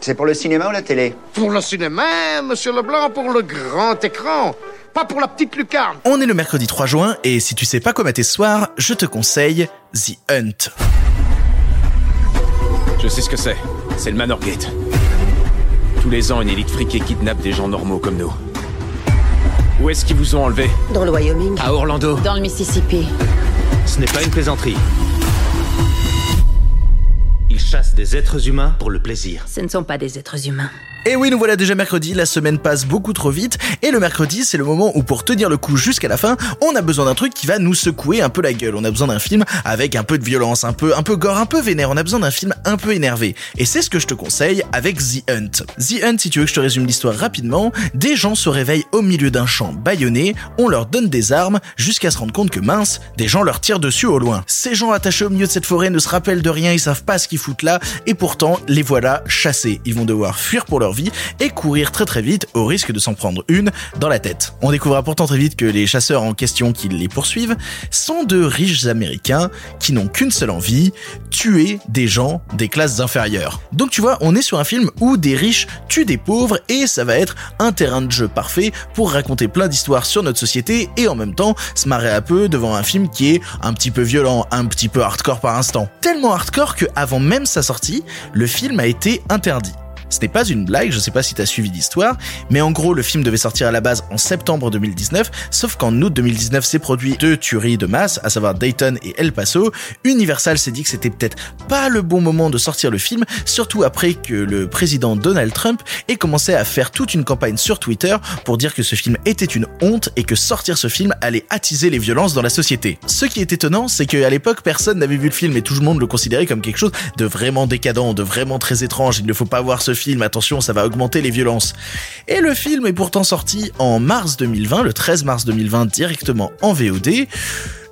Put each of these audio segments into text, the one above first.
C'est pour le cinéma ou la télé Pour le cinéma, monsieur Leblanc, pour le grand écran. Pas pour la petite lucarne. On est le mercredi 3 juin et si tu sais pas quoi mater ce soir, je te conseille The Hunt. Je sais ce que c'est. C'est le Manor Gate. Tous les ans, une élite friquée kidnappe des gens normaux comme nous. Où est-ce qu'ils vous ont enlevé Dans le Wyoming. À Orlando. Dans le Mississippi. Ce n'est pas une plaisanterie. Ils chassent des êtres humains pour le plaisir. Ce ne sont pas des êtres humains. Et oui, nous voilà déjà mercredi, la semaine passe beaucoup trop vite, et le mercredi, c'est le moment où pour tenir le coup jusqu'à la fin, on a besoin d'un truc qui va nous secouer un peu la gueule. On a besoin d'un film avec un peu de violence, un peu, un peu gore, un peu vénère. On a besoin d'un film un peu énervé. Et c'est ce que je te conseille avec The Hunt. The Hunt, si tu veux que je te résume l'histoire rapidement, des gens se réveillent au milieu d'un champ bâillonné, on leur donne des armes, jusqu'à se rendre compte que mince, des gens leur tirent dessus au loin. Ces gens attachés au milieu de cette forêt ne se rappellent de rien, ils savent pas ce qu'ils foutent là, et pourtant, les voilà chassés. Ils vont devoir fuir pour leur et courir très très vite au risque de s'en prendre une dans la tête. On découvrira pourtant très vite que les chasseurs en question qui les poursuivent sont de riches américains qui n'ont qu'une seule envie, tuer des gens des classes inférieures. Donc tu vois, on est sur un film où des riches tuent des pauvres et ça va être un terrain de jeu parfait pour raconter plein d'histoires sur notre société et en même temps se marrer un peu devant un film qui est un petit peu violent, un petit peu hardcore par instant. Tellement hardcore que avant même sa sortie, le film a été interdit. Ce n'est pas une blague, je sais pas si t'as suivi l'histoire, mais en gros le film devait sortir à la base en septembre 2019, sauf qu'en août 2019 s'est produit deux tueries de masse, à savoir Dayton et El Paso. Universal s'est dit que c'était peut-être pas le bon moment de sortir le film, surtout après que le président Donald Trump ait commencé à faire toute une campagne sur Twitter pour dire que ce film était une honte et que sortir ce film allait attiser les violences dans la société. Ce qui est étonnant, c'est qu'à l'époque personne n'avait vu le film et tout le monde le considérait comme quelque chose de vraiment décadent, de vraiment très étrange. Il ne faut pas voir ce film, attention, ça va augmenter les violences. Et le film est pourtant sorti en mars 2020, le 13 mars 2020, directement en VOD.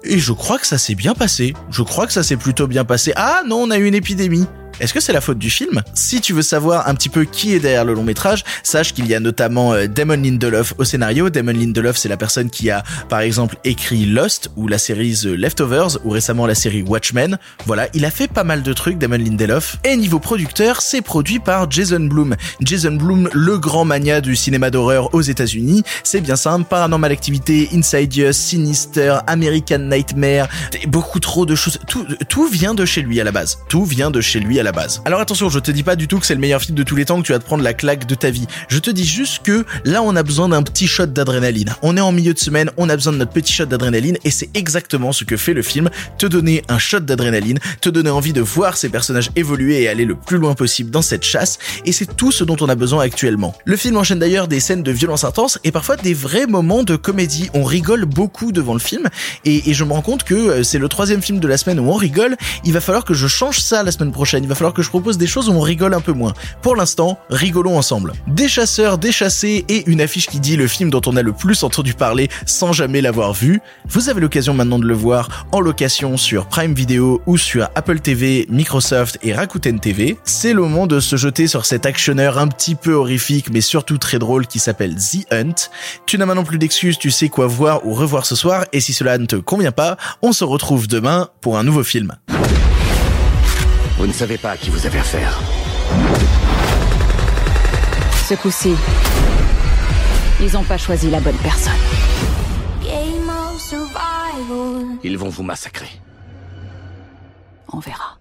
Et je crois que ça s'est bien passé. Je crois que ça s'est plutôt bien passé. Ah non, on a eu une épidémie. Est-ce que c'est la faute du film Si tu veux savoir un petit peu qui est derrière le long métrage, sache qu'il y a notamment euh, Damon Lindelof au scénario. Damon Lindelof, c'est la personne qui a, par exemple, écrit Lost ou la série The Leftovers ou récemment la série Watchmen. Voilà, il a fait pas mal de trucs, Damon Lindelof. Et niveau producteur, c'est produit par Jason Blum. Jason Blum, le grand mania du cinéma d'horreur aux États-Unis. C'est bien simple, Paranormal Activity, Insidious, Sinister, American Nightmare, beaucoup trop de choses. Tout, tout vient de chez lui à la base. Tout vient de chez lui à la Alors attention, je te dis pas du tout que c'est le meilleur film de tous les temps, que tu vas te prendre la claque de ta vie. Je te dis juste que là, on a besoin d'un petit shot d'adrénaline. On est en milieu de semaine, on a besoin de notre petit shot d'adrénaline et c'est exactement ce que fait le film, te donner un shot d'adrénaline, te donner envie de voir ces personnages évoluer et aller le plus loin possible dans cette chasse et c'est tout ce dont on a besoin actuellement. Le film enchaîne d'ailleurs des scènes de violence intense et parfois des vrais moments de comédie. On rigole beaucoup devant le film et, je me rends compte que euh, c'est le troisième film de la semaine où on rigole. Il va falloir que je change ça la semaine prochaine. Falloir que je propose des choses où on rigole un peu moins. Pour l'instant, rigolons ensemble. Des chasseurs, des chassés et une affiche qui dit le film dont on a le plus entendu parler sans jamais l'avoir vu. Vous avez l'occasion maintenant de le voir en location sur Prime Video ou sur Apple TV, Microsoft et Rakuten TV. C'est le moment de se jeter sur cet actionneur un petit peu horrifique mais surtout très drôle qui s'appelle The Hunt. Tu n'as maintenant plus d'excuses, tu sais quoi voir ou revoir ce soir et si cela ne te convient pas, on se retrouve demain pour un nouveau film. Vous ne savez pas à qui vous avez affaire. Ce coup-ci, ils ont pas choisi la bonne personne. Ils vont vous massacrer. On verra.